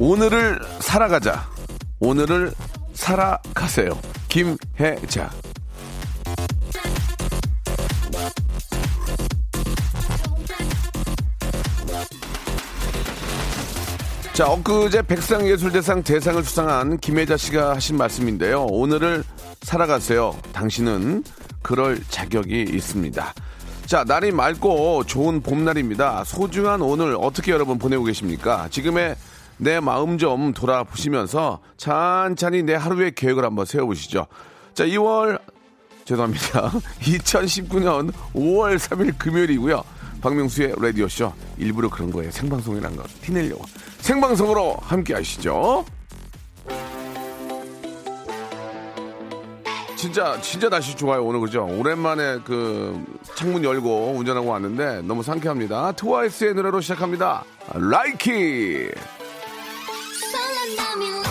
오늘을 살아가자. 오늘을 살아가세요. 김혜자. 자, 엊그제 백상예술대상 대상을 수상한 김혜자 씨가 하신 말씀인데요. 오늘을 살아가세요. 당신은 그럴 자격이 있습니다. 자, 날이 맑고 좋은 봄날입니다. 소중한 오늘 어떻게 여러분 보내고 계십니까? 지금의 내 마음 좀 돌아보시면서 찬찬히 내 하루의 계획을 한번 세워보시죠. 자, 2월, 죄송합니다. 2019년 5월 3일 금요일이고요. 박명수의 라디오쇼. 일부러 그런 거예요. 생방송이란 거. 티내려고. 생방송으로 함께 하시죠. 진짜 진짜 날씨 좋아요 오늘 그죠? 오랜만에 그 창문 열고 운전하고 왔는데 너무 상쾌합니다. 트와이스의 노래로 시작합니다. 라이키. 설 렌다 me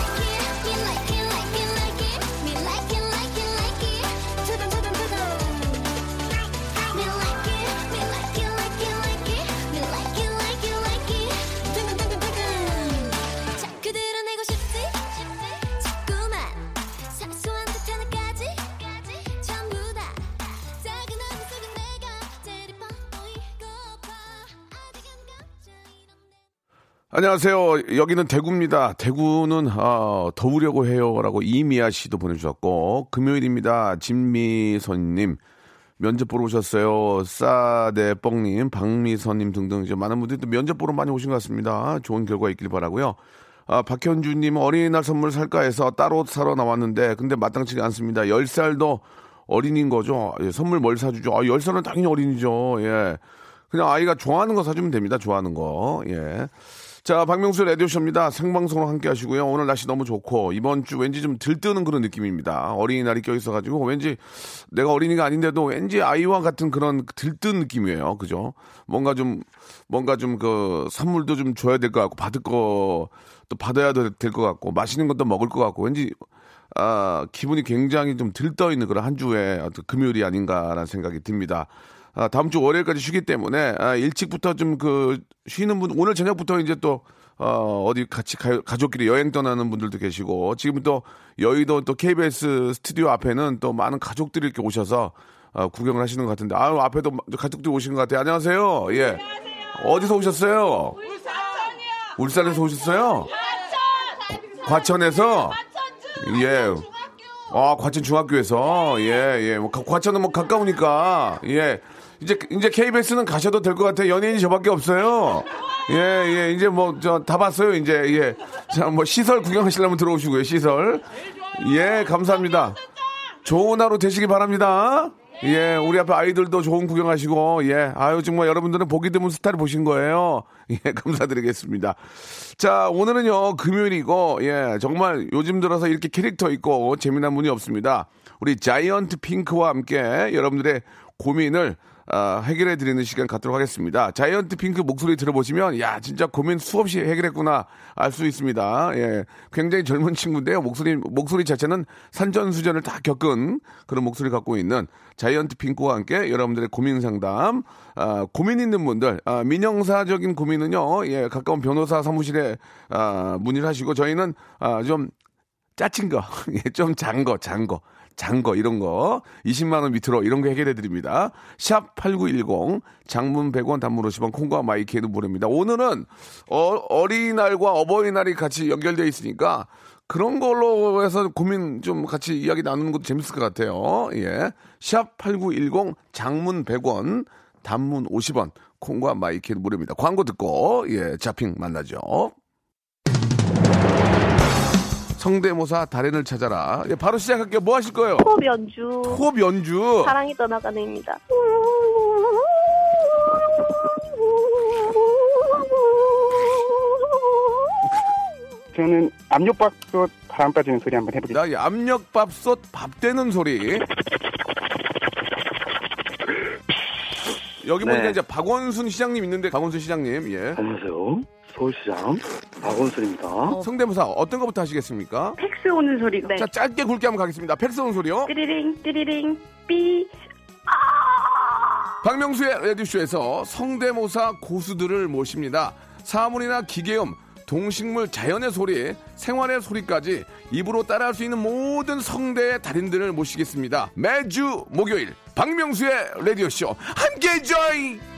안녕하세요. 여기는 대구입니다. 대구는 아, 더우려고 해요라고 이미아 씨도 보내주셨고 금요일입니다. 진미선님 면접 보러 오셨어요. 싸대뻥님, 박미선님 등등 이제 많은 분들이 또 면접 보러 많이 오신 것 같습니다. 좋은 결과 있길 바라고요. 아, 박현주님 어린이날 선물 살까 해서 따로 사러 나왔는데 근데 마땅치가 않습니다. 10살도 어린인 거죠. 예, 선물 뭘 사주죠? 아, 10살은 당연히 어린이죠. 예. 그냥 아이가 좋아하는 거 사주면 됩니다. 좋아하는 거. 예. 자, 박명수 라디오쇼입니다. 생방송으로 함께 하시고요. 오늘 날씨 너무 좋고, 이번 주 왠지 좀 들뜨는 그런 느낌입니다. 어린이날이 껴있어가지고, 왠지 내가 어린이가 아닌데도 왠지 아이와 같은 그런 들뜬 느낌이에요. 그죠? 뭔가 좀, 뭔가 좀 그, 선물도 좀 줘야 될 것 같고, 받을 거, 또 받아야 될 것 같고, 맛있는 것도 먹을 것 같고, 왠지, 아, 기분이 굉장히 좀 들떠 있는 그런 한 주의 금요일이 아닌가라는 생각이 듭니다. 아, 다음 주 월요일까지 쉬기 때문에 아, 일찍부터 좀 그 쉬는 분 오늘 저녁부터 이제 또 어, 어디 같이 가, 가족끼리 여행 떠나는 분들도 계시고 지금 또 여의도 또 KBS 스튜디오 앞에는 또 많은 가족들이 이렇게 오셔서 어, 구경을 하시는 것 같은데 아유 앞에도 가족들이 오신 것 같아요. 안녕하세요. 예. 어디서 오셨어요? 울산에서 오셨어요? 과천 에서 예. 아, 과천 중학교에서 예, 예. 뭐 가- 과천은 뭐 가까우니까 예. 이제 이제 KBS는 가셔도 될 것 같아요. 연예인이 저밖에 없어요. 예, 예. 이제 뭐 저 다 봤어요. 이제 예. 자, 뭐 시설 구경하시려면 들어오시고요. 시설. 예, 감사합니다. 좋은 하루 되시기 바랍니다. 예, 우리 앞에 아이들도 좋은 구경하시고, 예, 아유, 정말 여러분들은 보기 드문 스타를 보신 거예요. 예, 감사드리겠습니다. 자, 오늘은요, 금요일이고, 예, 정말 요즘 들어서 이렇게 캐릭터 있고 재미난 분이 없습니다. 우리 자이언트 핑크와 함께 여러분들의 고민을 아, 해결해 드리는 시간 갖도록 하겠습니다. 자이언트 핑크 목소리 들어보시면 야 진짜 고민 수없이 해결했구나 알 수 있습니다. 예, 굉장히 젊은 친구인데요. 목소리 목소리 자체는 산전수전을 다 겪은 그런 목소리 갖고 있는 자이언트 핑크와 함께 여러분들의 고민 상담, 아, 고민 있는 분들 아, 민영사적인 고민은요, 예, 가까운 변호사 사무실에 아, 문의를 하시고 저희는 아, 좀 짜친 거, 예, 좀 잔 거, 잔 거. 잔 거, 이런 거. 20만 원 밑으로 이런 거 해결해 드립니다. 샵 8910, 장문 100원, 단문 50원, 콩과 마이키에도 무료입니다. 오늘은 어, 린이날과 어버이날이 같이 연결되어 있으니까 그런 걸로 해서 고민 좀 같이 이야기 나누는 것도 재밌을 것 같아요. 예. 샵 8910, 장문 100원, 단문 50원, 콩과 마이케이도 무료입니다. 광고 듣고, 예, 자핑 만나죠. 성대모사 달인을 찾아라. 예, 바로 시작할게요. 뭐 하실 거예요? 호흡 연주 호흡 연주. 사랑이 떠나가는입니다. 저는 압력밥솥 바람 빠지는 소리 한번 해보겠습니다. 나 이 압력밥솥 밥 되는 소리. 여기 네. 보니까 이제 박원순 시장님 있는데 박원순 시장님 예 안녕하세요. 서울시장 박원순입니다. 성대모사 어떤 것부터 하시겠습니까? 팩스 오는 소리. 네. 자 짧게 굵게 한번 가겠습니다. 팩스 온 소리요. 띠리링 띠리링 삐. 박명수의 라디오쇼에서 성대모사 고수들을 모십니다. 사물이나 기계음, 동식물, 자연의 소리, 생활의 소리까지 입으로 따라할 수 있는 모든 성대의 달인들을 모시겠습니다. 매주 목요일 박명수의 라디오쇼 함께 join!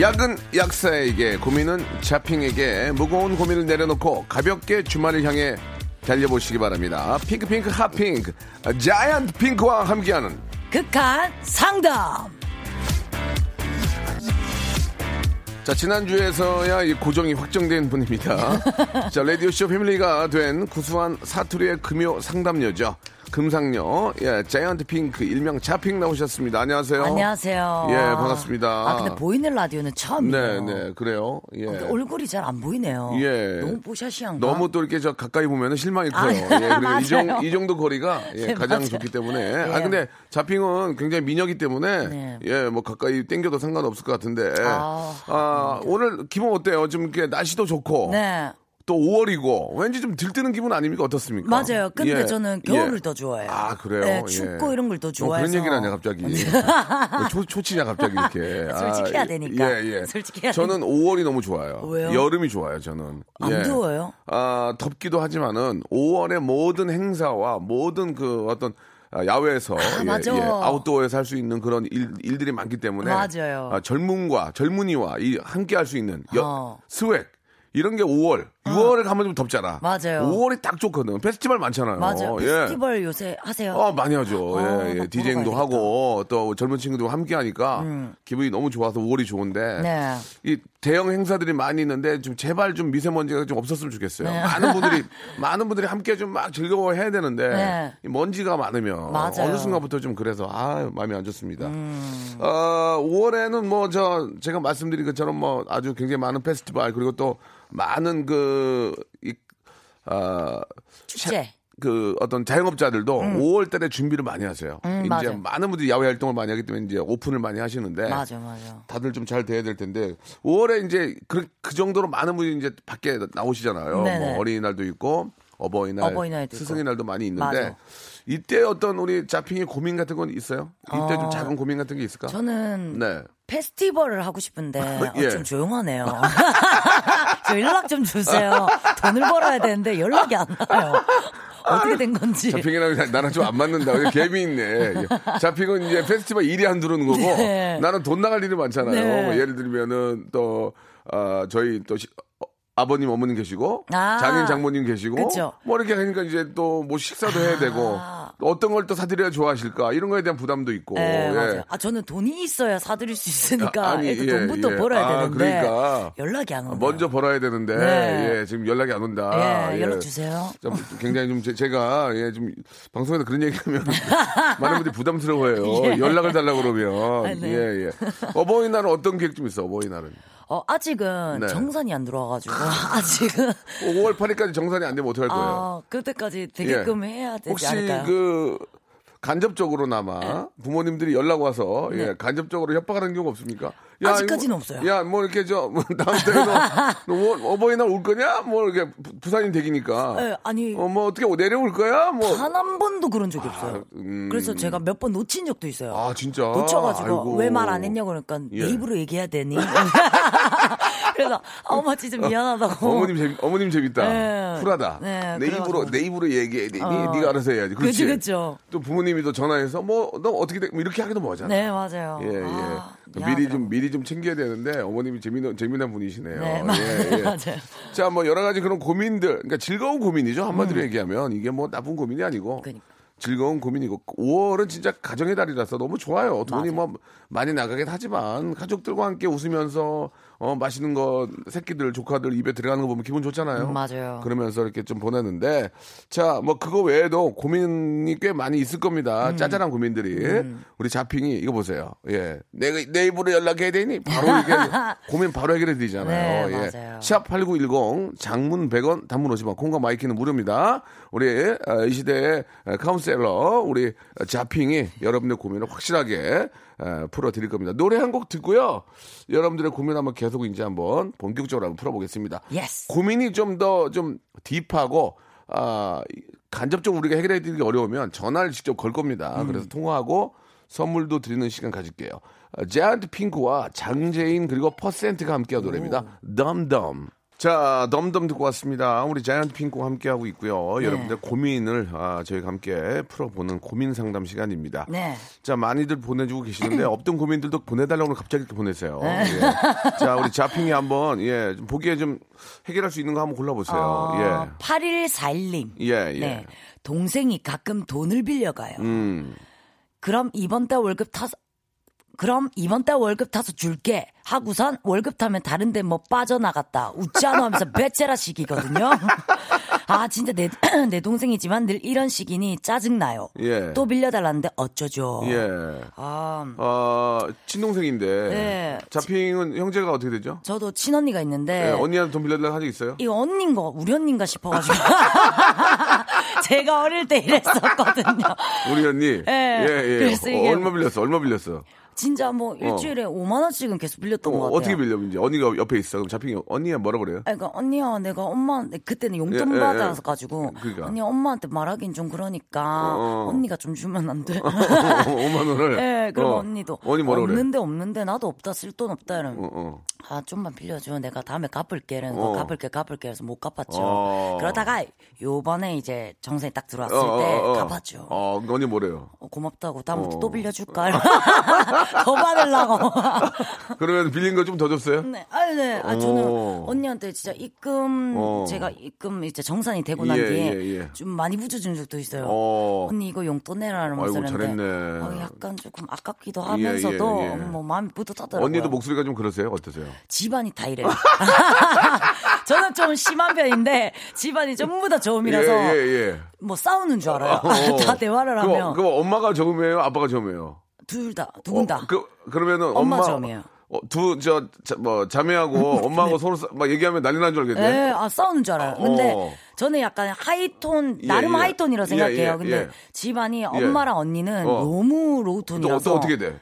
약은 약사에게 고민은 자핑에게 무거운 고민을 내려놓고 가볍게 주말을 향해 달려보시기 바랍니다. 핑크핑크 핫핑크 자이언트 핑크와 함께하는 극한 상담. 자, 지난주에서야 이 고정이 확정된 분입니다. 자, 라디오쇼 패밀리가 된 구수한 사투리의 금요 상담녀죠. 금상녀, 예, 자이언트 핑크, 일명 자핑 나오셨습니다. 안녕하세요. 안녕하세요. 예, 반갑습니다. 아, 근데 보이는 라디오는 네, 처음이에요. 네, 그래요. 예. 근데 얼굴이 잘 안 보이네요. 예. 너무 뽀샤시한가? 너무 또 이렇게 저 가까이 보면 실망이 커요. 아, 예, 그리고 이, 맞아요. 정, 이 정도 거리가 예, 네, 가장 맞아요. 좋기 때문에. 아, 예. 근데 자핑은 굉장히 미녀기 때문에 네. 예, 뭐 가까이 땡겨도 상관없을 것 같은데. 아, 아, 오늘 기분 어때요? 좀 이렇게 날씨도 좋고. 네. 또 5월이고 왠지 좀 들뜨는 기분 아닙니까 어떻습니까? 맞아요. 근데 예. 저는 겨울을 예. 더 좋아해요. 아 그래요? 네, 예. 춥고 이런 걸더 어, 좋아해서. 그런 얘기를 하냐 갑자기 왜 초, 초치냐 갑자기 이렇게 솔직해야 아, 되니까. 예, 예. 솔직해야 저는 5월이 너무 좋아요 왜요? 여름이 좋아요 저는 예. 안 더워요? 아 덥기도 하지만은 5월의 모든 행사와 모든 그 어떤 아, 야외에서 예, 맞아. 아웃도어에서 할 수 있는 그런 일, 일들이 많기 때문에 맞아요. 아, 젊음과 젊은이와 이 함께 할 수 있는 여- 어. swag 이런 게 5월, 6월에 가면 좀 덥잖아. 맞아요. 5월이 딱 좋거든. 페스티벌 많잖아요. 맞아요. 예. 페스티벌 요새 하세요? 어, 많이 하죠. 어, 예, 나 예. 디제잉도. 음. 하고 또 젊은 친구들 함께 하니까 기분이 너무 좋아서 5월이 좋은데 네. 이 대형 행사들이 많이 있는데 좀 제발 좀 미세먼지가 좀 없었으면 좋겠어요. 네. 많은 분들이 많은 분들이 함께 좀 막 즐거워 해야 되는데 네. 이 먼지가 많으면 맞아요. 어느 순간부터 좀 그래서 아, 마음이 안 좋습니다. 음. 어, 5월에는 뭐 저 제가 말씀드린 것처럼 뭐 아주 굉장히 많은 페스티벌 그리고 또 많은 그 이, 아, 축제. 그 어떤 자영업자들도 5월 달에 준비를 많이 하세요. 음, 이제 맞아. 많은 분들이 야외 활동을 많이 하기 때문에 이제 오픈을 많이 하시는데 맞아, 맞아. 다들 좀 잘 돼야 될 텐데 5월에 이제 그, 그 정도로 많은 분이 이제 밖에 나오시잖아요. 네네. 뭐 어린이날도 있고 어버이날, 어버이날도 있고. 스승의 날도 많이 있는데 맞아. 이때 어떤 우리 자핑의 고민 같은 건 있어요? 이때 좀 어, 작은 고민 같은 게 있을까? 저는 네. 페스티벌을 하고 싶은데 어, 예. 좀 조용하네요. 저 연락 좀 주세요. 돈을 벌어야 되는데 연락이 안 와요. 어떻게 된 건지. 자핑이랑 나랑 좀 안 맞는다. 갭이 있네. 예. 자핑은 이제 페스티벌 일이 안 들어오는 거고 네. 나는 돈 나갈 일이 많잖아요. 네. 뭐 예를 들면은 또 아, 저희 또 시- 어, 아버님 어머님 계시고 아. 장인 장모님 계시고 그쵸. 뭐 이렇게 하니까 이제 또 뭐 식사도 해야 되고 아. 또 어떤 걸 또 사드려야 좋아하실까 이런 거에 대한 부담도 있고 네, 예. 맞아요. 아, 저는 돈이 있어야 사드릴 수 있으니까 아, 일단 예, 돈부터 예. 벌어야 아, 되는데 그러니까. 연락이 안 오네요. 먼저 벌어야 되는데 네. 예, 지금 연락이 안 온다. 예, 연락 주세요. 좀 굉장히 좀 제, 가 예, 좀 방송에서 그런 얘기하면 많은 분들이 부담스러워해요. 예. 연락을 달라고 그러면 아, 네. 예, 예. 어버이날은 어떤 계획 좀 있어? 어버이날은 어, 아직은 네. 정산이 안 들어와가지고 아직은 5월 8일까지 정산이 안 되면 어떡할 거예요? 아, 그때까지 되게끔 해야 되지 혹시 않을까요? 그 간접적으로나마 부모님들이 연락 와서 예, 간접적으로 협박하는 경우 없습니까? 네. 아직까지는 이거- 없어요. 야, 뭐 이렇게 저 뭐, 다음 달에 너, 너 뭐, 어버이날 올 거냐? 뭐 이렇게 부- 부산이 되기니까. 예, 아니 어, 뭐 어떻게 내려올 거야? 뭐. 단 한 번도 그런 적이 없어요. 음. 그래서 제가 몇 번 놓친 적도 있어요. 아, 진짜. 놓쳐가지고. 왜 말 안 했냐고 그러니까 예. 내 입으로 얘기해야 되니? 그래서 아, 엄마 진짜 미안하다고. 어머님 재미, 어머님 재밌다. 네. 쿨하다. 네, 내 입으로. 내 입으로 얘기해. 네, 어. 네가 알아서 해야지. 그렇지. 그쵸. 또 부모님이 또 전화해서 뭐 너 어떻게 돼? 뭐 이렇게 하기도 뭐하잖아. 네, 맞아요. 예, 예. 아, 미리. 좀 미리 좀 챙겨야 되는데 어머님이 재미난 재미난 분이시네요. 네, 맞- 예, 예. 맞아요. 자, 뭐 여러 가지 그런 고민들, 그러니까 즐거운 고민이죠. 한마디로 얘기하면 이게 뭐 나쁜 고민이 아니고. 음. 그러니까. 즐거운 고민이고 5월은 진짜 가정의 달이라서 너무 좋아요. 돈이 맞아요. 뭐 많이 나가긴 하지만 가족들과 함께 웃으면서 어 맛있는 거 새끼들 조카들 입에 들어가는 거 보면 기분 좋잖아요. 음, 맞아요. 그러면서 이렇게 좀 보내는데 자 뭐 그거 외에도 고민이 꽤 많이 있을 겁니다. 음. 짜잘한 고민들이 우리 자핑이 이거 보세요. 예, 내가 내 입으로 연락해야 되니 바로 이게 고민 바로 해결해 드리잖아요. 네, 예. 맞아요. 샵8910 장문 100원 단문 50원 콩과 마이키는 무료입니다. 우리 어, 이 시대의 어, 카운셀러 우리 자핑이 여러분의 고민을 확실하게 어, 풀어드릴 겁니다. 노래 한 곡 듣고요. 여러분들의 고민 한번 계속 이제 한번 본격적으로 한번 풀어보겠습니다. Yes. 고민이 좀더좀 deep하고 아, 간접적으로 우리가 해결해 드리기 어려우면 전화를 직접 걸 겁니다. 음. 그래서 통화하고 선물도 드리는 시간 가질게요. 어, 자이언트 핑크와 장재인 그리고 퍼센트가 함께한 노래입니다. 덤덤. 자, 덤덤 듣고 왔습니다. 우리 자이언트 핑크와 함께하고 있고요. 네. 여러분들 고민을 아, 저희가 함께 풀어보는 고민 상담 시간입니다. 네. 자, 많이들 보내주고 계시는데 없던 고민들도 보내달라고 갑자기 이렇게 보내세요. 예. 자, 우리 자핑이 한번 예, 좀 보기에 좀 해결할 수 있는 거 한번 골라보세요. 어, 8141님. 예. 예, 예. 네. 동생이 가끔 돈을 빌려가요. 음. 그럼 이번 달 월급 타서 그럼 이번 달 월급 타서 줄게 하고선 월급 타면 다른데 뭐 빠져나갔다 웃지 않아 하면서 배째라 식이거든요. 아 진짜 내, 내 동생이지만 늘 이런 식이니 짜증 나요. 예. 또 빌려달라는데 어쩌죠. 예. 아 어, 친동생인데. 네. 자핑은 형제가 어떻게 되죠? 저도 친언니가 있는데 예, 언니한테 돈 빌려달라고 한적 있어요? 이거 언니인가 우리 언니인가 싶어가지고 제가 어릴 때 이랬었거든요. 우리 언니. 예. 예, 예. 그래서 이게 얼마 빌렸어? 얼마 빌렸어? 진짜 뭐 일주일에 5만 원씩은 계속 빌렸던 어, 것 같아요. 어떻게 빌려? 이제 언니가 옆에 있어. 그럼 자핑이 언니가 뭐라 그래요? 아니, 그러니까 언니야 내가 엄마 그때는 용돈 예, 예, 받아서 예. 가지고 그러니까. 언니 엄마한테 말하긴 좀 그러니까 어. 언니가 좀 주면 안 돼? 5만 원을. 예, 그럼 어. 언니도 언니 뭐라 그래? 없는데 없는데 나도 없다 쓸 돈 없다 이러면 어, 어. 아 좀만 빌려줘 내가 다음에 갚을게 어. 거 갚을게 갚을게 해서 못 갚았죠. 어. 그러다가 요번에 이제 정선이 딱 들어왔을 어, 때 어, 어. 갚았죠. 어, 그럼 언니 뭐래요? 어, 고맙다고 다음부터 어. 또 빌려줄까? 더 받으려고. 그러면 빌린 거 좀 더 줬어요? 네, 아니, 네. 아, 저는 오. 언니한테 진짜 입금, 어. 제가 입금 이제 정산이 되고 난 예, 뒤에 예, 예. 좀 많이 부져준 적도 있어요. 어. 언니 이거 용돈 내라 이러면서 아이고, 그랬는데 잘했네. 어, 약간 조금 아깝기도 예, 하면서도 예, 예. 뭐 마음이 뿌듯하더라고요. 언니도 목소리가 좀 그러세요? 어떠세요? 집안이 다 이래요. 저는 좀 심한 편인데 집안이 전부 다 저음이라서. 뭐 싸우는 줄 알아요. 어. 다 대화를 하면 그거 엄마가 저음이에요? 아빠가 저음이에요? 둘 다, 두분 다. 어, 그, 그러면은 엄마 엄마. 저음이에요. 어, 두, 저, 자, 뭐, 자매하고 엄마하고 서로 싸- 막 얘기하면 난리 난 줄 알겠네. 예, 아, 싸우는 줄 알아요. 근데 어. 저는 약간 high tone, 예, 나름 예. 예, 생각해요. 예, 근데 예. 집안이 엄마랑 언니는 어. 너무 또, low tone이라서. 또 어떻게 돼?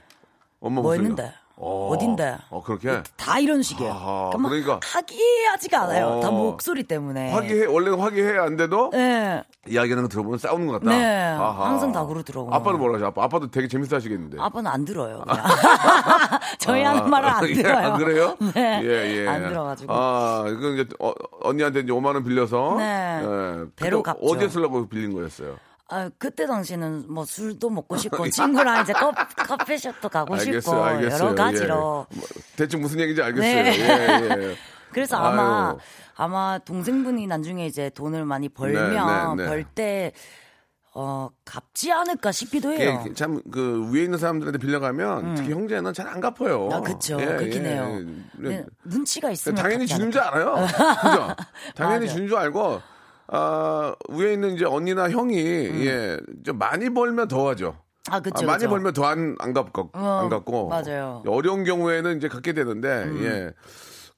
엄마 뭐 목소리가. 했는데? 어. 어딘데? 어, 그렇게? 다 이런 식이에요. 아하, 그러니까, 그러니까. 막 화기하지가 않아요. 어. 다 목소리 때문에. 화기해, 원래는 화기해야 안 돼도 네. 이야기하는 거 들어보면 싸우는 것 같다. 네, 항상 다 그러더라고요. 아빠는 뭐라 하죠? 아빠, 아빠도 되게 재밌어 하시겠는데. 아빠는 안 들어요. 저희 아, 하는 말을 안 예, 들어요. 안 그래요? 네. 예, 예. 안 들어가지고. 아, 그 이제 어, 언니한테 이제 5만 원 빌려서 네. 예. 배로 갚죠. 어디에 쓰려고 빌린 거였어요? 아, 그때 당시는 뭐 술도 먹고 싶고 친구랑 이제 커, 커피숍도 가고 알겠어요, 싶고 알겠어요. 여러 가지로. 예. 뭐, 대충 무슨 얘기인지 알겠어요. 네. 예, 예. 그래서 아마 아유. 아마 동생분이 나중에 이제 돈을 많이 벌면 네, 네, 네. 벌때 어, 갚지 않을까 싶기도 해요. 참 그 위에 있는 사람들한테 빌려가면 특히 형제는 잘 안 갚아요. 아, 그쵸. 예, 그렇긴 예. 해요. 네. 네, 눈치가 있으면 당연히 주는 줄. 알아요. 그죠? 당연히. 주는 줄 알고 아, 위에 있는 이제 언니나 형이 예, 좀 많이 벌면 더 하죠. 아, 그쵸. 아, 많이 그쵸. 벌면 더안안 갚고 어, 안 갚고 맞아요. 어려운 경우에는 이제 갖게 되는데 음. 예.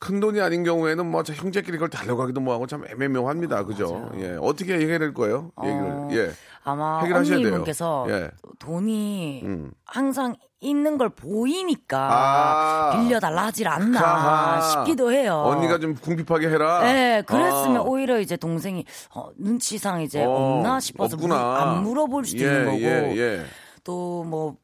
큰 돈이 아닌 경우에는 뭐저 형제끼리 그걸 달려고 하기도 뭐하고 참 애매모호합니다. 그죠? 예. 어떻게 해결될 거예요? 얘기를. 어, 예. 아마 해결하셔야 돼요. 언니분께서 예. 돈이 음. 항상 있는 걸 보이니까 아. 빌려달라 하질 않나 아하. 싶기도 해요. 언니가 좀 궁핍하게 해라. 네, 그랬으면 아. 오히려 이제 동생이 어, 눈치상 이제 어, 없나 싶어서. 물- 안 물어볼 수도 예, 있는 거고 예, 예. 또뭐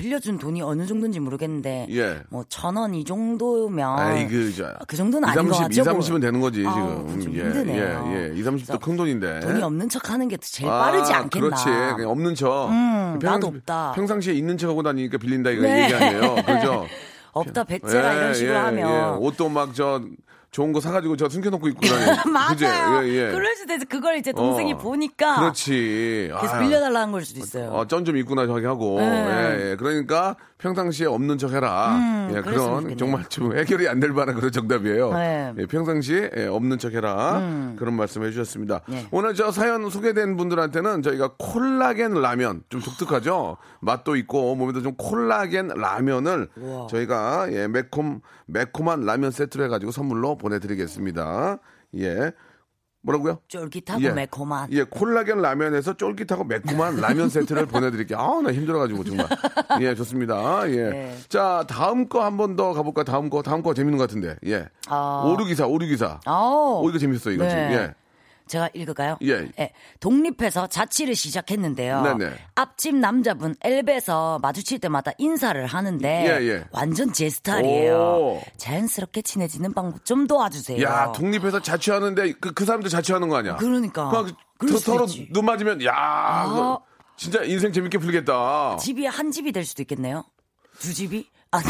빌려준 돈이 어느 정도인지 모르겠는데 예. 뭐천 원 이 정도면 아이, 그, 저. 그 정도는 2, 아닌 것 30, 2, 같죠. 30은 되는 거지, 아, 지금. 좀 예, 힘드네요. 예, 예. 2, 30도 그래서 큰 돈인데. 돈이 없는 척 하는 게 제일 아, 빠르지 않겠나. 그렇지. 그냥 없는 척. 음, 나도 없다. 평상시에 있는 척 하고 다니니까 빌린다 이거 네. 얘기 아니에요. 그죠? 없다 배째라 이런 식으로 하면 옷도 막 저 좋은 거 사가지고 저 숨겨놓고 입고 다니. 맞아요. 예, 예. 그럴 수도 있어. 그걸 이제 동생이 어, 보니까 그렇지. 계속 아, 빌려달라는 걸 수도 있어요. 어, 쩐좀 있구나 저기 하고. 네. 예, 예. 그러니까 평상시에 없는 척 해라. 음, 예, 그런. 정말 좀 해결이 안 될 만한 그런 정답이에요. 네. 예, 평상시에 예, 없는 척 해라. 음. 그런 말씀 해주셨습니다. 네. 오늘 저 사연 소개된 분들한테는 저희가 콜라겐 라면 좀 독특하죠. 맛도 있고 몸에도 좀 콜라겐 라면을 우와. 저희가 예, 매콤 매콤한 라면 세트로 해가지고 선물로 보내드리겠습니다. 예. 뭐라고요? 쫄깃하고 예. 매콤한. 예, 콜라겐 라면에서 쫄깃하고 매콤한 라면 세트를 보내드릴게요. 아우, 나 힘들어가지고, 정말. 예, 좋습니다. 예. 네. 자, 다음 거 한 번 더 가볼까? 다음 거, 다음 거 재밌는 것 같은데. 예. 아. 오류기사, 오류기사. 아오. 오, 이거 재밌어, 이거 네. 지금. 예. 제가 읽을까요? 예. 독립해서 자취를 시작했는데요. 네네. 앞집 남자분 엘베에서 마주칠 때마다 인사를 하는데 예, 예. 완전 제 스타일이에요. 오. 자연스럽게 친해지는 방법 좀 도와주세요. 야, 독립해서 자취하는데 그, 그 사람도 자취하는 거 아니야? 그러니까. 그, 서- 서로 있지. 눈 맞으면, 야, 그거 진짜 인생 재밌게 풀겠다. 집이 한 집이 될 수도 있겠네요. 두 집이? 아,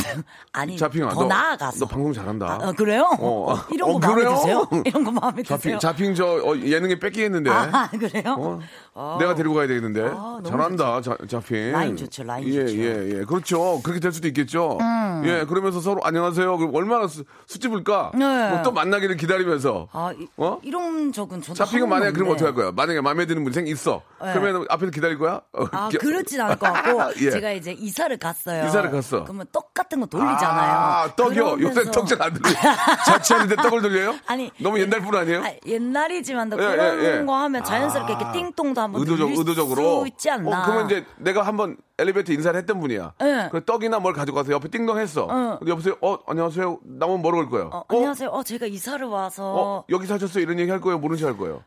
아니 자핑아, 더 너, 나아가서. 너 방송 잘한다. 아, 어, 그래요? 어. 어, 이런 거 어, 마음에 그래요? 드세요? 이런 거 마음에 드세요? 자핑, 자핑 저 어, 예능에 뺏기겠는데. 아, 그래요? 어? 어. 내가 데리고 가야 되겠는데. 아, 잘한다, 자, 자핑. 라인 좋죠, 라인 예, 좋죠. 음. 예, 예. 그렇죠. 그렇게 될 수도 있겠죠. 예, 그러면서 서로 안녕하세요. 그럼 얼마나 수, 수집을까? 네. 뭐또 만나기를 기다리면서. 아, 이, 어? 이런 적은 저도 자핑은 한 만약에 그럼. 어떻게 할 거야? 만약에 마음에 드는 분이 생 있어. 네. 그러면 앞에서 기다릴 거야? 어, 아, 기- 그렇진 않을 것 같고, 예. 제가 이제 이사를 갔어요. 이사를 갔어. 그러면 떡 같은 거 돌리잖아요. 아, 떡이요. 요새 그러면서- 떡잘안 들려. 자취하는데 떡을 돌려요? 아니, 너무 옛날 분 아니에요? 아, 옛날이지만 도 예, 그런 예, 예. 거 하면 자연스럽게 아. 이렇게 띵동도 한번 의도적, 의도적으로. 수 있지 않나. 어, 그러면 이제 내가 한번 엘리베이터 인사를 했던 분이야. 예. 그 떡이나 뭘 가져가서 옆에 띵동 했어. 응. 근데 여보세요? 어, 안녕하세요. 나면 뭐라고 할 거예요? 어, 안녕하세요. 어, 제가 이사를 와서 어, 여기 사셨어요? 이런 얘기 할 거예요? 모르는 할 거예요?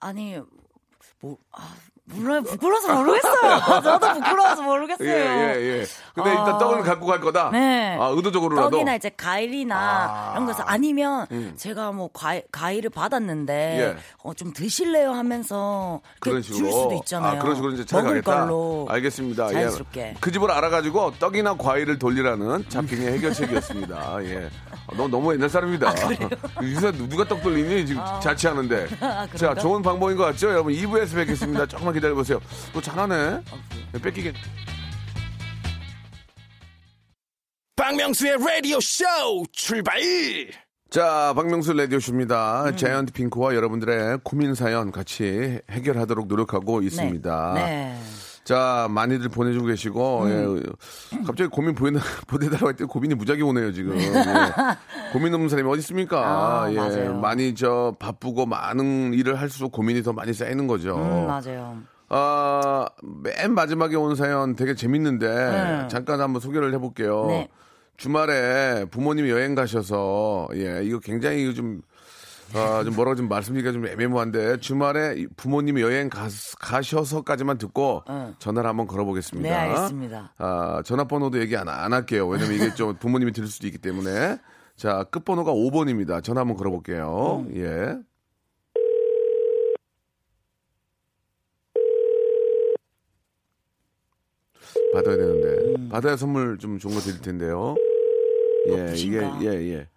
아니 뭐 아, 몰라요. 부끄러워서 모르겠어요. 저도 부끄러워서 모르겠어요. 예, 예, 예. 근데 아. 일단 떡을 갖고 갈 거다? 네. 아, 의도적으로라도? 떡이나 이제 과일이나 아. 이런 거서 아니면 음. 제가 뭐 과일, 과일을 받았는데 예. 어, 좀 드실래요 하면서 그런 식으로. 줄 수도 있잖아요. 아, 그런 식으로 이제 잘 먹을 가겠다. 걸로. 알겠습니다. 자연스럽게. 예. 그 집을 알아가지고 떡이나 과일을 돌리라는 자핑의 해결책이었습니다. 예. 아, 너 너무 옛날 사람이다. 요새 누가 떡 돌리니? 지금 자취하는데. 아, 자? 좋은 방법인 것 같죠? 여러분 2부에서 뵙겠습니다. 조금만 기다려 보세요. 너 잘하네. 예, 뺏기게. 박명수의 라디오 쇼 출발 자, 박명수 라디오쇼입니다. 음. 자이언트 핑크와 여러분들의 고민 사연 같이 해결하도록 노력하고 있습니다. 네. 자, 많이들 보내주고 계시고, 음. 예, 갑자기 고민 보내, 보내달라고 했더니 고민이 무지하게 오네요, 지금. 예. 고민 없는 사람이 어디 있습니까? 아, 예, 맞아요. 많이 저 바쁘고 많은 일을 할수록 고민이 더 많이 쌓이는 거죠. 음, 맞아요. 아, 맨 마지막에 온 사연 되게 재밌는데, 네. 잠깐 한번 소개를 해볼게요. 네. 주말에 부모님이 여행 가셔서, 예, 이거 굉장히 이거 좀, 아, 좀 뭐라고 좀 말씀드리기가 좀 애매모호한데, 주말에 이 부모님이 여행 가, 가셔서까지만 듣고, 응. 전화를 한번 걸어보겠습니다. 네, 알겠습니다. 아, 전화번호도 얘기 안, 안 할게요. 왜냐면 이게 좀 부모님이 들을 수도 있기 때문에. 자, 끝번호가 5번입니다. 전화 한번 걸어볼게요. 예. 받아야 되는데. 받아야 선물 좀 좋은 거 드릴 텐데요. 예, 이게? 예, 예.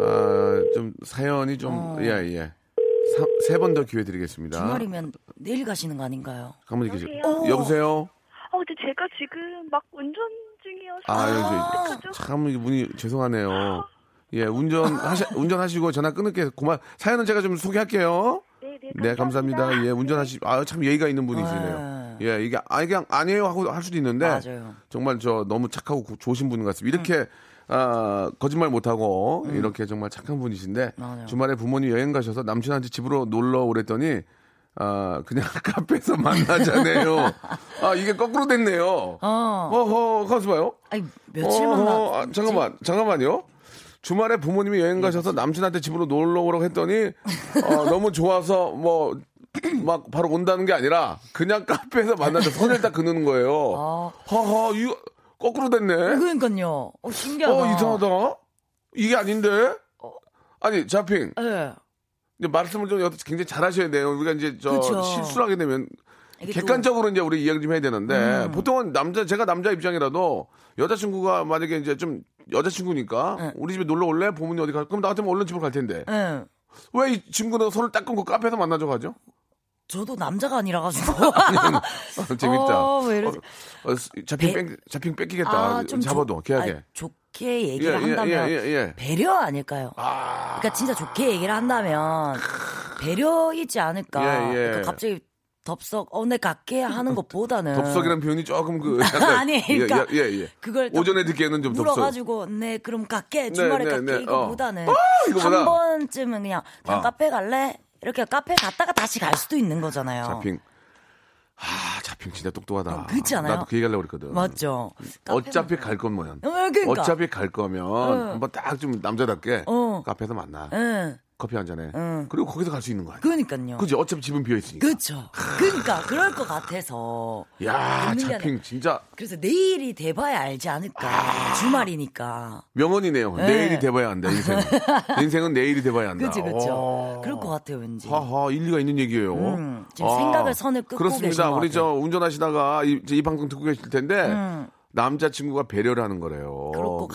아, 좀 사연이 좀, 예, 예. 세 번 더 기회 드리겠습니다. 주말이면 내일 가시는 거 아닌가요? 가만히 계세요. 여보세요? 여보세요? 어, 근데 제가 지금 막 운전 중이어서. 아? 여기 참 이게 문이 죄송하네요. 예, 운전 하시, 운전하시고 전화 끊을게요. 고마. 사연은 제가 좀 소개할게요. 네, 네, 네, 감사합니다. 예, 운전하시. 아, 참 예의가 있는 분이시네요. 예, 이게 아 그냥 아니에요 하고 할 수도 있는데 맞아요. 정말 저 너무 착하고 고- 좋으신 분 같습니다. 이렇게 아, 거짓말 못 하고 이렇게 정말 착한 분이신데 맞아요. 주말에 부모님 여행 가셔서 남친한테 집으로 놀러 오랬더니 아, 그냥 카페에서 만나자네요. 아, 이게 거꾸로 됐네요. 어. 어허, 가서 봐요. 아니, 며칠 만나. 아, 잠깐만, 잠깐만요. 주말에 부모님이 여행 가셔서 남친한테 집으로 놀러 오라고 했더니 어, 너무 좋아서 뭐 막 바로 온다는 게 아니라 그냥 카페에서 만나서 손을 딱 그는 거예요. 아. 허허, 이거 거꾸로 됐네. 그러니까요. 어, 신기하다. 어, 이상하다. 이게 아닌데? 아니, 자핑. 예. 이제 말씀을 좀 굉장히 잘하셔야 돼요. 우리가 이제 저 그쵸. 실수를 하게 되면 객관적으로 이제 우리 이야기 좀 해야 되는데 보통은 남자 제가 남자 입장이라도 여자친구가 만약에 이제 좀 여자친구니까 네. 우리 집에 놀러 올래? 부모님 어디 갈? 그럼 나 같으면 얼른 집으로 갈 텐데 또, 예. 왜이 친구는 손을 딱 끊고 카페에서 만나줘 가죠? 저도 남자가 아니라 가지고. 재밌다. 어, 왜 이러지? 어, 어, 잡힌 배- 뺏 잡힌 뺏기겠다. 아, 좀 잡아도. 아, 좋게 얘기를 예, 예, 한다면 예, 예, 예. 배려 아닐까요? 그러니까 진짜 좋게 얘기를 한다면 배려이지 않을까. 예, 예. 그러니까 갑자기 덥석 어내 갈게 하는 것보다는 덥석이라는 표현이 조금 그 아니, 그러니까 예, 예, 예. 그걸 딱 오전에 듣기에는 좀 덥석. 물어가지고 네 그럼 갈게 주말에 네, 갈게 네. 이거보다는 어. 한 번쯤은 그냥 그냥 아. 카페 갈래 이렇게 카페 갔다가 다시 갈 수도 있는 거잖아요. 자핑. 아, 자핑 진짜 똑똑하다. 어, 그렇지 않아요? 나도 그 얘기 하려고 그랬거든. 맞죠. 어차피 갈 거면. 어, 그러니까. 어차피 갈 거면 한번 딱 좀 남자답게 어. 카페에서 만나. 응, 커피 한 잔에. 응. 그리고 거기서 갈 수 있는 거 아니야. 그러니까요. 그지? 어차피 집은 비어 있으니까. 그렇죠. 그러니까 그럴 것 같아서. 야, 자핑 진짜 그래서 내일이 돼봐야 알지 않을까. 주말이니까. 명언이네요. 네. 내일이 돼봐야 한다, 인생. 인생은 내일이 돼봐야 한다. 그쵸. 오. 그럴 것 같아요, 왠지. 하하, 일리가 있는 얘기예요. 음, 지금 생각을 선을 끊고 계신 그렇습니다. 것 우리 저. 운전하시다가 이, 이 방송 듣고 계실 텐데 음. 남자친구가 배려를 하는 거래요.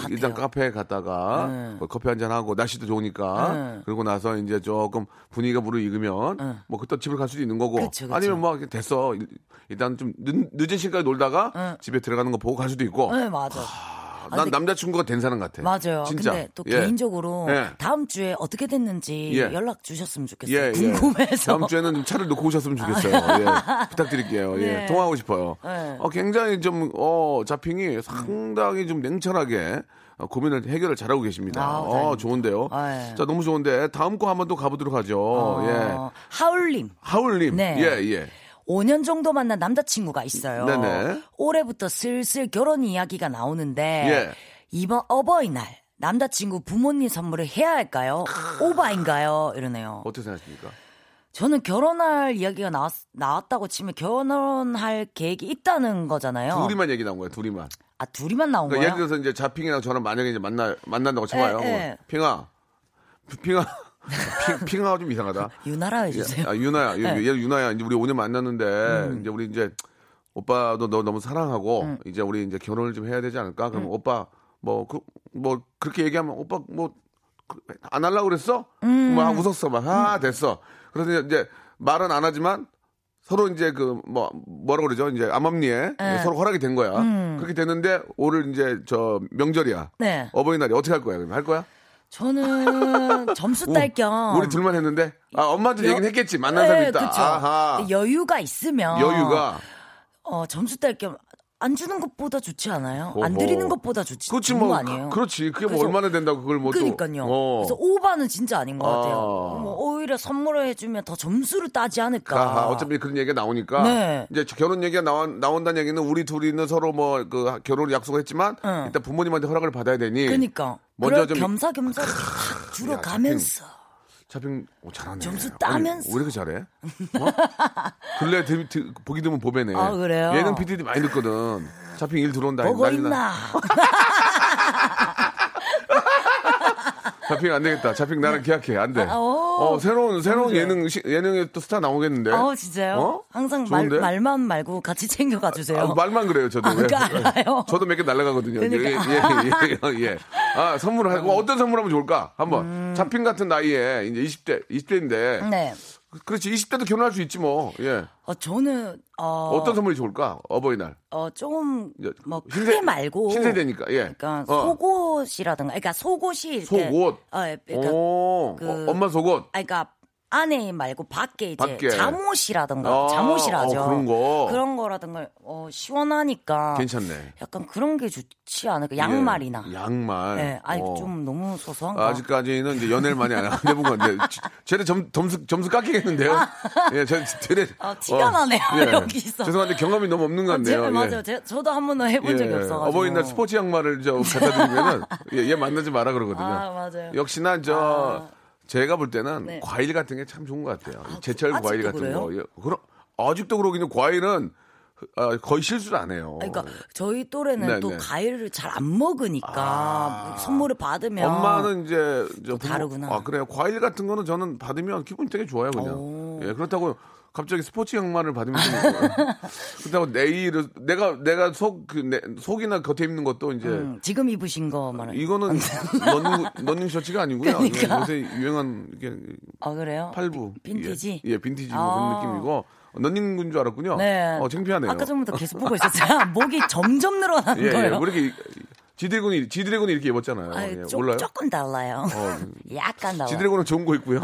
일단 카페에 갔다가 음. 뭐 커피 한 잔 하고 날씨도 좋으니까 음. 그러고 나서 이제 조금 분위기가 무르익으면 음. 뭐 그때 집을 갈 수도 있는 거고 그쵸, 그쵸. 아니면 뭐 됐어 일- 일단 좀 늦, 늦은 시간까지 놀다가 음. 집에 들어가는 거 보고 갈 수도 있고 네, 맞아. 아, 아, 난 남자친구가 된 사람 같아. 맞아요. 진짜. 근데 또 예. 개인적으로 예. 다음 주에 어떻게 됐는지 예. 연락 주셨으면 좋겠어요. 예, 예. 궁금해서. 다음 주에는 좀 차를 놓고 오셨으면 좋겠어요. 예. 부탁드릴게요. 예. 네. 통화하고 싶어요. 네. 어, 굉장히 좀, 어, 자핑이 상당히 좀 냉철하게 어, 고민을 해결을 잘하고 계십니다. 아, 어. 좋은데요. 아, 예. 자, 너무 좋은데 다음 거 한번 또 가보도록 하죠. 어, 예. 하울님. 하울님. 네. 예, 예. 5년 정도 만난 남자친구가 있어요. 네네. 올해부터 슬슬 결혼 이야기가 나오는데 예. 이번 어버이날 남자친구 부모님 선물을 해야 할까요? 오바인가요? 이러네요. 어떻게 생각하십니까? 저는 결혼할 이야기가 나왔, 나왔다고 치면 결혼할 계획이 있다는 거잖아요. 둘이만 얘기 나온 거예요, 둘이만. 아 둘이만 나온 그러니까 예를 거예요? 들어서 이제 자핑이랑 저랑 만약에 이제 만나, 만난다고 쳐봐요. 예, 예. 핑아. 핑아. 핑, 핑아가 좀 이상하다. 유나라 해주세요. 아, 유나야. 얘, 네. 음. 얘 유나야. 이제 우리 5년 만났는데, 이제 우리 이제, 오빠도 너 너무 사랑하고, 음. 이제 우리 이제 결혼을 좀 해야 되지 않을까? 그럼 오빠, 뭐, 그, 뭐, 그렇게 얘기하면, 오빠, 뭐, 그, 안 하려고 그랬어? 음. 막 웃었어. 막, 아, 됐어. 그래서 이제 말은 안 하지만, 서로 이제 그, 뭐, 뭐라 그러죠? 이제 암암리에 네. 서로 허락이 된 거야. 그렇게 됐는데, 오늘 이제 저 명절이야. 네. 어버이날이 어떻게 할 거야? 할 거야? 저는 점수 딸 겸. 우리 둘만 했는데, 아, 여- 얘기는 했겠지. 만난 사람이 네, 있다. 그쵸. 아하. 여유가 있으면 여유가. 어, 점수 딸 겸 안 주는 것보다 좋지 않아요? 안 어허. 드리는 것보다 좋지. 그렇지 뭐거 아니에요? 그, 렇지 그게 뭐 얼마나 된다고 그걸 뭐 그러니까요. 또 그래서 오바는 진짜 아닌 것 같아요. 아. 뭐 오히려 선물을 해주면 더 점수를 따지 않을까. 아하, 어차피 그런 얘기가 나오니까 네. 이제 결혼 얘기가 나온 나온다는 얘기는 우리 둘이는 서로 뭐 그 결혼을 약속을 했지만 응. 일단 부모님한테 허락을 받아야 되니 그러니까. 먼저 좀 겸사겸사 탁 줄어가면서. 자핑 오, 잘하네. 점수 아니, 따면서. 왜 이렇게 잘해? 어? 근래 드, 드, 보기 드문 보배네. 아, 그래요? 예능 PD들이 많이 듣거든. 자핑 일 들어온다. 보고 난리 나. 있나? 자핑 안 되겠다. 자핑 나랑 계약해. 안 돼. 아, 오. 어, 새로운 새로운 좋아요. 예능 시- 예능에 또 스타 나오겠는데. 어, 진짜요? 어? 항상 말, 좋은데? 말만 말고 같이 챙겨가 주세요. 아, 말만 그래요, 저도. 아, 예. 알아요. 저도 몇 개 날라가거든요. 그러니까. 예, 예, 예, 예. 아, 선물을 하고, 어떤 선물하면 좋을까? 한번. 잡힌 같은 나이에, 이제 20대, 20대인데. 음. 네. 그렇지, 20대도 결혼할 수 있지 뭐. 예. 어, 저는, 어, 어, 떤 선물이 좋을까? 어버이날. 어, 좀, 이제 뭐, 신세- 크게 말고. 신세대니까, 예. 그러니까 어. 속옷이라든가, 그러니까 속옷이 이렇게, 속옷? 어, 예, 그러니까, 오, 그- 어, 엄마 속옷. 아, 그러니까 안에 말고 밖에 이제 밖에. 잠옷이라든가 아, 잠옷이라죠. 어, 그런 거. 그런 거라든가 어, 시원하니까 괜찮네. 약간 그런 게 좋지 않을까? 양말이나. 예, 양말. 네, 아니 어. 좀 너무 소소한가? 아직까지는 이제 연애를 많이 안 해본 건데, 지- 쟤네 점, 점수, 점수 깎이겠는데요? 예, 저, 쟤네. 아, 티가 나네요, 여기서. 죄송한데 경험이 너무 없는 것 어, 제, 같네요. 예. 맞아요. 제, 저도 한 번도 해본 적이 없어가지고. 어버이날 스포츠 양말을 저 갖다 드리면은 얘, 얘 만나지 마라 그러거든요. 아, 맞아요. 역시나 저 제가 볼 때는 네. 과일 같은 게 참 좋은 것 같아요. 아, 제철 아직도 과일 같은 그래요? 거. 예, 그럼 아직도 그러기는 과일은 아, 거의 실수를 안 해요. 그러니까 저희 또래는 네, 또 네. 과일을 잘 안 먹으니까 선물을 받으면 엄마는 이제 저 부모- 다르구나. 아 그래요. 과일 같은 거는 저는 받으면 기분이 되게 좋아요 그냥. 오. 예 그렇다고 갑자기 스포츠 양말을 받으면 좀 그렇다고 내의를 내가 내가 속그 속이나 겉에 입는 것도 이제 음, 지금 입으신 거 말은 이거는 러닝 러닝 셔츠가 아니고요. 그러니까. 예, 요새 유행한 이게 아 그래요? 팔부 빈티지? 예, 예, 빈티지 뭐 아. 그런 느낌이고 런닝군 줄 알았군요. 네. 어 창피하네요. 아까 전부터 계속 보고 있었어요. 목이 점점 늘어나는 예, 예. 거예요. 왜 이렇게 지드래곤이 지드래곤이 이렇게 입었잖아요. 아, 예, 좀, 몰라요? 조금 달라요. 어, 약간 달라요. 지드래곤은 좋은 거 있고요.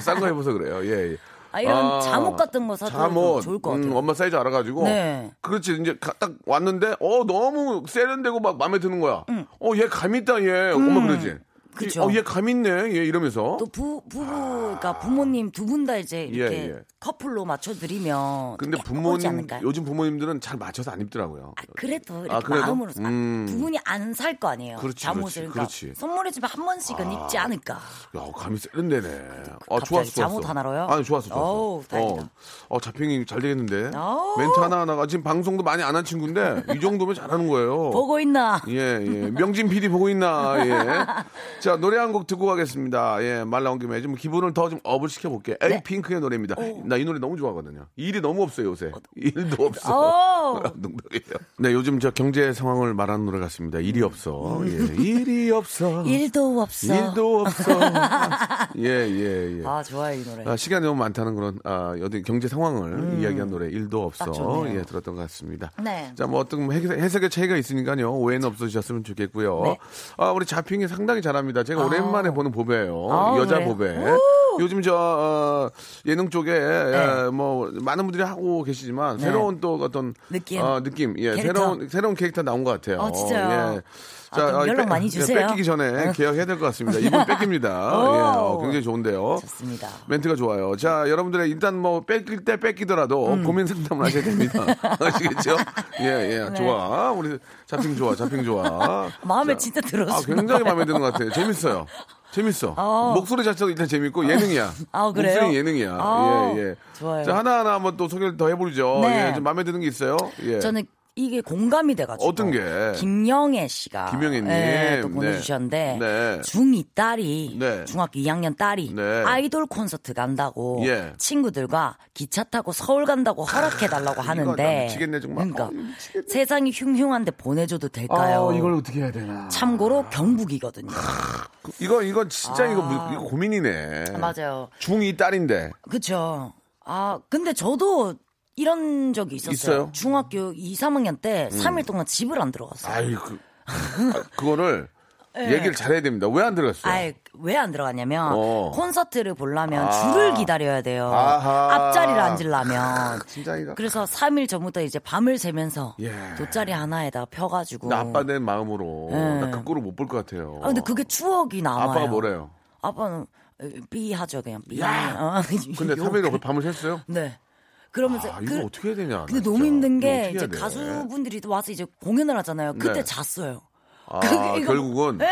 싼거 해봐서 그래요. 예, 예. 아, 이런 잠옷 같은 거 사도 잠옷, 좋을 것 음, 같아요. 엄마 사이즈 알아가지고. 네. 그렇지. 이제 가- 딱 왔는데, 어, 너무 세련되고 막 마음에 드는 거야. 어, 얘 감 있다, 얘. 엄마 그러지. 그쵸. 어, 얘 감 있네. 얘 이러면서. 또 부, 부부, 그러니까 부모님 두 분 다 이제 이렇게 예, 예. 커플로 맞춰드리면. 근데 부모님? 요즘 부모님들은 잘 맞춰서 안 입더라고요. 아, 그래도 이렇게 아, 그래도? 마음으로 아, 음. 두 분이 안살 거 아니에요. 그렇지, 잠옷을 그렇지, 그러니까 그렇지. 선물해 주면 한 번씩은 입지 않을까. 야, 감이 세련되네. 아, 갑자기 좋았어, 좋았어. 잠옷 하나로요? 아니, 좋았어, 좋았어. 다행이다. 어, 어, 자핑이 잘 되겠는데. 어우. 멘트 하나 하나가 지금 방송도 많이 안 한 친구인데, 이 정도면 잘하는 거예요. 보고 있나? 예, 예. 명진 PD 보고 있나, 예. 자, 노래 한 곡 듣고 가겠습니다. 예, 말 나온 김에 좀 기분을 더 좀 업을 시켜볼게. 네. 에이핑크의 노래입니다. 나 이 노래 너무 좋아하거든요. 일이 너무 없어요, 요새. 일도 없어. 오. 농담이에요. 네, 요즘 저 경제 상황을 말하는 노래 같습니다. 일이 없어. 예, 일이 없어. 일도 없어. 일도 없어. 예, 예, 예. 아, 좋아요, 이 노래. 아, 시간이 너무 많다는 그런 아, 어떤 경제 상황을 이야기한 노래 일도 없어 음. 예 들었던 것 같습니다. 네. 자 뭐 어떤 해석- 해석의 차이가 있으니까요 오해는 없어지셨으면 좋겠고요. 네. 아 우리 자핑이 상당히 잘합니다. 제가 오랜만에 보는 보배예요. 아, 여자 그래요? 보배. 요즘 저 어, 예능 쪽에 예, 뭐 많은 분들이 하고 계시지만 네. 새로운 또 어떤 느낌. 어, 느낌 예 캐릭터. 새로운 새로운 캐릭터 나온 것 같아요. 어, 진짜요? 예. 아, 그럼 연락 많이 예, 주세요. 뺏기기 전에 계약해야 될 것 같습니다. 이분 뺏깁니다. 오. 예, 어, 굉장히 좋은데요. 좋습니다. 멘트가 좋아요. 자, 여러분들의 일단 뭐 뺏길 때 뺏기더라도 음. 고민 상담을 하셔야 됩니다. 아시겠죠? 예, 예. 좋아. 우리 자핑 좋아. 자핑 좋아. 네. 마음에 자, 진짜 들었어요. 아, 굉장히 마음에 드는 것 같아요. 재밌어요. 재밌어. 어. 목소리 자체도 일단 재밌고 예능이야. 아, 그래요? 목소리 예능이야. 아, 예, 예. 좋아요. 자, 하나하나 한번 또 소개를 더 해보죠. 네. 예, 좀 마음에 드는 게 있어요. 예. 저는 이게 공감이 돼가지고. 어떤 게? 김영애 씨가. 김영애님. 네, 또 네. 보내주셨는데. 네. 중2 딸이. 네. 중학교 2학년 딸이. 네. 아이돌 콘서트 간다고. 예. 친구들과 기차 타고 서울 간다고 허락해다고 하는데. 나 미치겠네, 정말. 그러니까. 어, 미치겠네. 세상이 흉흉한데 보내줘도 될까요? 아, 이걸 어떻게 해야 되나. 참고로 경북이거든요. 이거, 이거 진짜 이거, 무- 아. 이거 고민이네. 맞아요. 중2 딸인데. 그쵸. 아, 근데 저도 이런 적이 있었어요. 있어요? 음. 중학교 2, 3학년 때 3일 동안 집을 안 들어갔어요. 아이 그 아, 그거를 얘기를 잘해야 됩니다. 왜 안 들어갔어요? 네. 아이, 왜안 들어갔냐면 어. 콘서트를 보려면 아. 줄을 기다려야 돼요. 아하. 앞자리를 앉으려면. 진짜 이거 그래서 3일 전부터 이제 밤을 새면서 예. 돗자리 하나에다가 펴가지고. 나 아빠 된 마음으로 네. 나그 꼴을 못 볼 것 같아요. 아, 근데 그게 추억이 남아요. 아빠가 뭐래요? 아빠는 삐 하죠 그냥 삐. 야. 어, 근데 욕. 3일을 밤을 샜어요? 네. 그러면서 아, 이거 그- 어떻게 해야 되냐? 근데 나 너무 진짜. 힘든 게 이제? 가수분들이 와서 이제 공연을 하잖아요. 그때 네. 잤어요. 아, 이거- 결국은 네.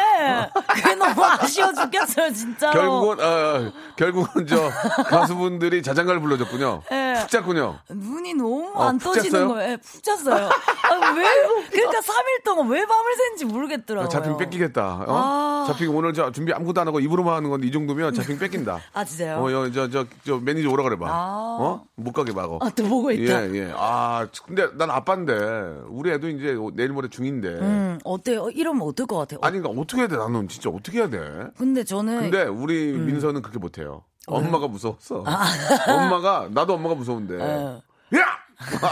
그게 너무 아쉬워 죽겠어요, 진짜로. 결국은 아, 결국은 저 가수분들이 자장가를 불러줬군요. 네. 푹 잤군요. 눈이 너무 어, 안푹 떠지는 잤어요? 거예요. 예, 푹 잤어요. 아, 왜? 그러니까 3일 동안 왜 밤을 샌지 모르겠더라고요. 잡힌 뺏기겠다. 어? 아. 잡힌 오늘 저 준비 아무것도 안 하고 입으로만 하는 건데 이 정도면 잡힌 뺏긴다. 아, 진짜요? 어, 여, 저, 저, 저 매니저 오라 그래봐. 아. 어? 못 가게 막어. 아, 또 보고 있다. 예, 예. 아, 근데 난 아빠인데, 우리 애도 이제 내일 모레 중인데. 음, 어때요? 이러면 어떨 것 같아요? 아니, 그러니까 어떻게 해야 돼? 나는 진짜 어떻게 해야 돼? 근데 저는 근데 우리 음. 민서는 그렇게 못 해요. 엄마가 무서웠어. 엄마가, 나도 엄마가 무서운데. 아. 어. 야!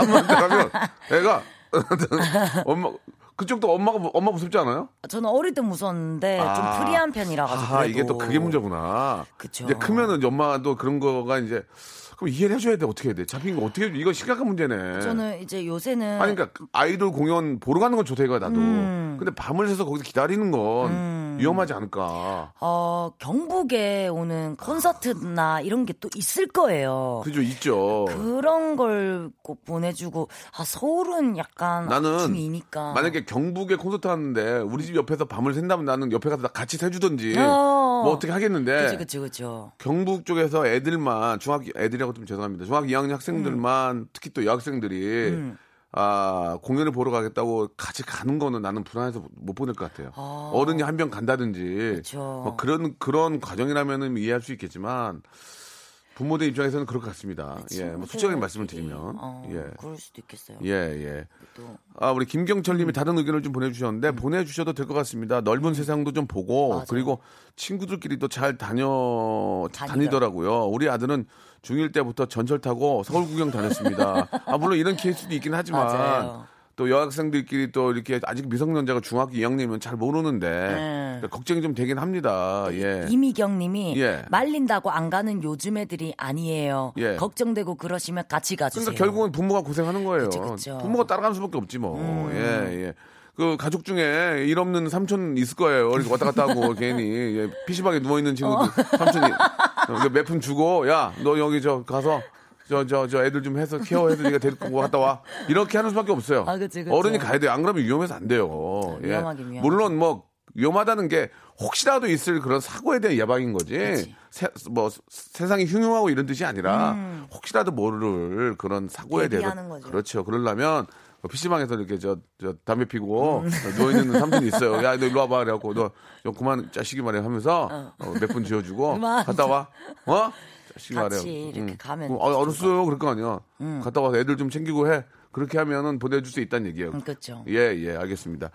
엄마한테 가면 애가, 엄마, 그쪽도 엄마가, 무- 엄마 무섭지 않아요? 저는 어릴 때 무서웠는데 아. 좀 프리한 편이라 가지고 아, 이게 또 그게 문제구나. 그쵸. 이제 크면은 엄마도 그런 거가 이제, 그럼 이해를 해줘야 돼. 어떻게 해야 돼? 잡힌 거 어떻게 해줘? 이거 심각한 문제네. 저는 이제 요새는 아니, 그러니까 아이돌 공연 보러 가는 건 좋다 이거 나도. 음. 근데 밤을 새서 거기서 기다리는 건 위험하지 않을까. 어, 경북에 오는 콘서트나 이런 게 또 있을 거예요. 그죠, 있죠. 그런 걸 꼭 보내주고 아 서울은 약간 나는 중이니까 만약에 경북에 콘서트 하는데 우리 집 옆에서 밤을 샌다면 나는 옆에 가서 같이 새주든지 어. 뭐 어떻게 하겠는데 그죠, 그죠, 그죠. 경북 쪽에서 애들만 중학 애들이 라고 좀 죄송합니다. 중학 2학년 학생들만 음. 특히 또 여학생들이 아 공연을 보러 가겠다고 같이 가는 거는 나는 불안해서 못 보낼 것 같아요. 어른이 한명 간다든지 그쵸. 뭐 그런 그런 과정이라면은 이해할 수 있겠지만 부모들 입장에서는 그럴 것 같습니다. 예, 뭐 솔직하게 말씀을 드리면 어, 예. 그럴 수도 있겠어요. 예, 예. 또 아, 우리 김경철 음. 님이 다른 의견을 좀 보내주셨는데, 보내주셔도 될 것 같습니다. 넓은 세상도 좀 보고, 맞아요. 그리고 친구들끼리도 잘 다녀, 다니더라. 다니더라고요. 우리 아들은 중1 때부터 전철 타고 서울 구경 다녔습니다. 아, 물론 이런 케이스도 있긴 하지만, 맞아요. 또 여학생들끼리 또 이렇게 아직 미성년자가 중학교 2학년이면 잘 모르는데, 그러니까 걱정이 좀 되긴 합니다. 예. 이미경 님이 예. 말린다고 안 가는 요즘 애들이 아니에요. 예. 걱정되고 그러시면 같이 가주세요. 그러니까 결국은 부모가 고생하는 거예요. 그쵸, 그쵸. 부모가 따라가는 수밖에 없지 뭐. 예, 예. 그 가족 중에 일 없는 삼촌 있을 거예요. 이렇게 왔다 갔다 하고 괜히 예, PC방에 누워 있는 친구들 삼촌이 어, 몇푼 주고 야 너 여기 저 가서 저저 저 애들 좀 해서 케어해서 네가 데리고 갔다 와 이렇게 하는 수밖에 없어요. 아, 그치, 그치. 어른이 가야 돼요. 안 그러면 위험해서 안 돼요. 예. 위험하긴. 물론 뭐 위험하다는 게 혹시라도 있을 그런 사고에 대한 예방인 거지. 세, 뭐 세상이 흉흉하고 이런 뜻이 아니라 혹시라도 모를 그런 사고에 대해서 음. 거죠. 그렇죠. 그러려면 PC방에서 이렇게 저, 저 담배 피고 누워 있는 삼촌이 있어요. 야, 너 일로 와봐. 그래갖고 너, 너 그만 짜시기 말해 하면서 어, 몇분 지어주고. 갔다 와. 어? 짜시기 말해. 같이 이렇게 가면 어, 어렸어요. 그럴 거 아니야. 갔다 와서 애들 좀 챙기고 해. 그렇게 하면은 보내줄 수 있다는 얘기예요. 음, 그렇죠. 예, 예, 알겠습니다.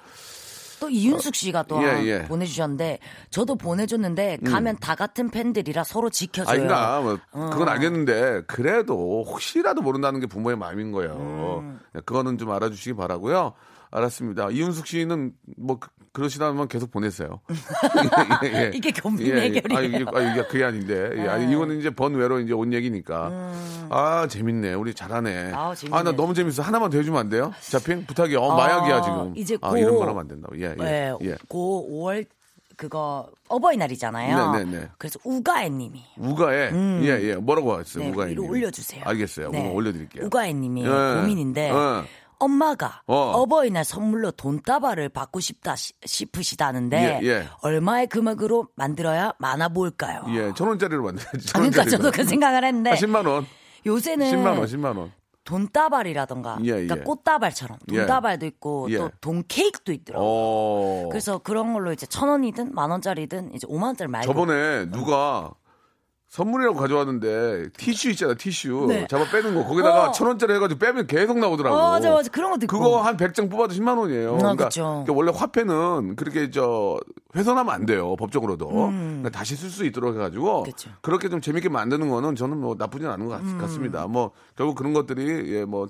또 이윤숙 씨가 또 예, 예. 보내주셨는데 저도 보내줬는데 가면 다 같은 팬들이라 서로 지켜줘요. 아니, 그러니까 뭐 어. 그건 알겠는데 그래도 혹시라도 모른다는 게 부모의 마음인 거예요. 음. 그거는 좀 알아주시기 바라고요. 알았습니다. 이윤숙 씨는 뭐 그- 그러시다면 계속 보내세요. 예, 예, 예. 이게 고민 해결이에요. 아, 이게, 아, 이게 그게 아닌데. 예, 아니, 이거는 이제 번외로 이제 온 얘기니까. 아, 재밌네. 우리 잘하네. 음. 재밌네. 아, 나 너무 재밌어. 하나만 더 해주면 안 돼요? 자핑? 부탁이요. 어, 마약이야, 지금. 이제 아, 고- 이런 말 하면 안 된다고. 예, 예. 네, 예. 고 5월 그거 어버이날이잖아요. 네, 네, 네. 그래서 우가애님이 우가에, 예, 예. 뭐라고 하셨어요, 네. 위로 올려주세요. 알겠어요. 네. 올려드릴게요. 우가애님이 예. 고민인데 예. 엄마가 어. 어. 버이날 선물로 돈다발을 받고 싶다 시- 싶으시다는데 예, 예. 얼마의 금액으로 만들어야 많아 보일까요? 예, 천 원짜리로 만들어야지. 아, 그러니까 저도 그 생각을 했는데 아, 10만 원. 요새는 10만 원, 10만 원. 돈다발이라던가 예, 그러니까 예. 꽃다발처럼 예. 돈다발도 있고 예. 또 돈 케이크도 있더라고요. 어. 그래서 그런 걸로 이제 천 원이든 만 원짜리든 이제 오만 원짜리 말고 저번에 누가 선물이라고 가져왔는데 티슈 있잖아, 티슈. 네. 잡아 빼는 거. 거기다가 어. 천 원짜리 해가지고 빼면 계속 나오더라고. 어, 맞아 맞아 그런 것도 있고 그거 한 100장 뽑아도 10만 원이에요. 그러니까, 그쵸. 그러니까 원래 화폐는 그렇게 저 훼손하면 안 돼요. 법적으로도. 음. 그러니까 다시 쓸 수 있도록 해가지고 그쵸. 그렇게 좀 재밌게 만드는 거는 저는 뭐 나쁘진 않은 것 같, 음. 습니다뭐 결국 그런 것들이 예, 뭐.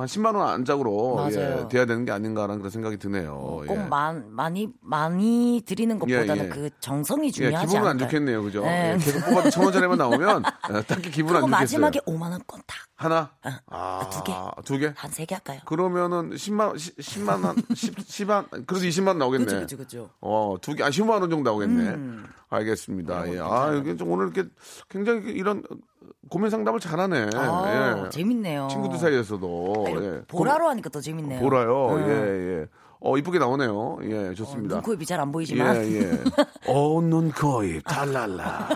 한 10만 원 안짝으로. 예, 돼야 되는 게 아닌가라는 그런 생각이 드네요. 예. 꼭 많, 많이 많이 드리는 것보다는 예, 예. 그 정성이 예, 중요하지 기분은 안 않을까요? 좋겠네요, 그죠? 네. 예, 계속 뽑아도 천 원짜리만 나오면 예, 딱히 기분 안 좋겠어요. 마지막에 5만 원권 딱. 하나? 어, 아, 두 개. 두 개? 한 세 개 할까요? 그러면은 10만, 10 만 원, 10, 10만, 그래도 20만 원 나오겠네. 그죠, 그죠, 그죠. 어, 두 개, 아, 10만 원 정도 나오겠네. 알겠습니다. 예. 아, 이게 좀 오늘 이렇게 굉장히 이런 고민 상담을 잘하네. 아, 예. 재밌네요. 친구들 사이에서도. 아, 이거 예. 보라로 하니까 더 재밌네요. 보라요. 음. 예, 예. 어, 이쁘게 나오네요. 예, 좋습니다. 눈, 코, 입이 잘 안 보이지만. 예, 예. 어, 눈, 코, 입, 달랄라.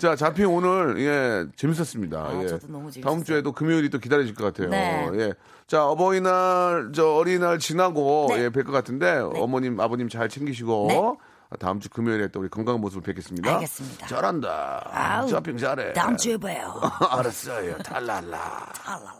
자, 자피 오늘, 예, 재밌었습니다. 아, 예. 저도 너무 재밌었어요. 다음 주에도 금요일이 또 기다려질 것 같아요. 네. 예. 자, 어버이날, 저 어린이날 지나고, 네. 예, 뵐 것 같은데, 어머님, 아버님 잘 챙기시고, 네. 다음 주 금요일에 또 우리 건강한 모습을 뵙겠습니다. 알겠습니다. 잘한다. 아우, 자핑 잘해. 다음 주에 봐요. 알았어요. 탈랄라. 탈랄라.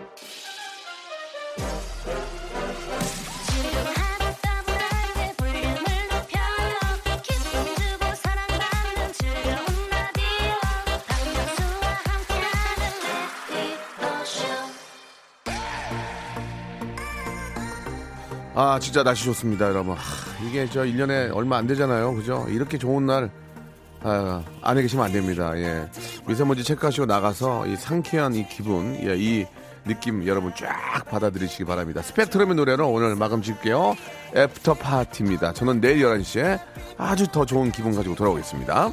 아, 진짜 날씨 좋습니다, 여러분. 하, 이게 저 1년에 얼마 안 되잖아요. 그죠? 이렇게 좋은 날, 아, 안에 계시면 안 됩니다. 예. 미세먼지 체크하시고 나가서 이 상쾌한 이 기분, 예, 이 느낌 여러분 쫙 받아들이시기 바랍니다. 스펙트럼의 노래로 오늘 마감 짓게요. After Party입니다. 저는 내일 11시에 아주 더 좋은 기분 가지고 돌아오겠습니다.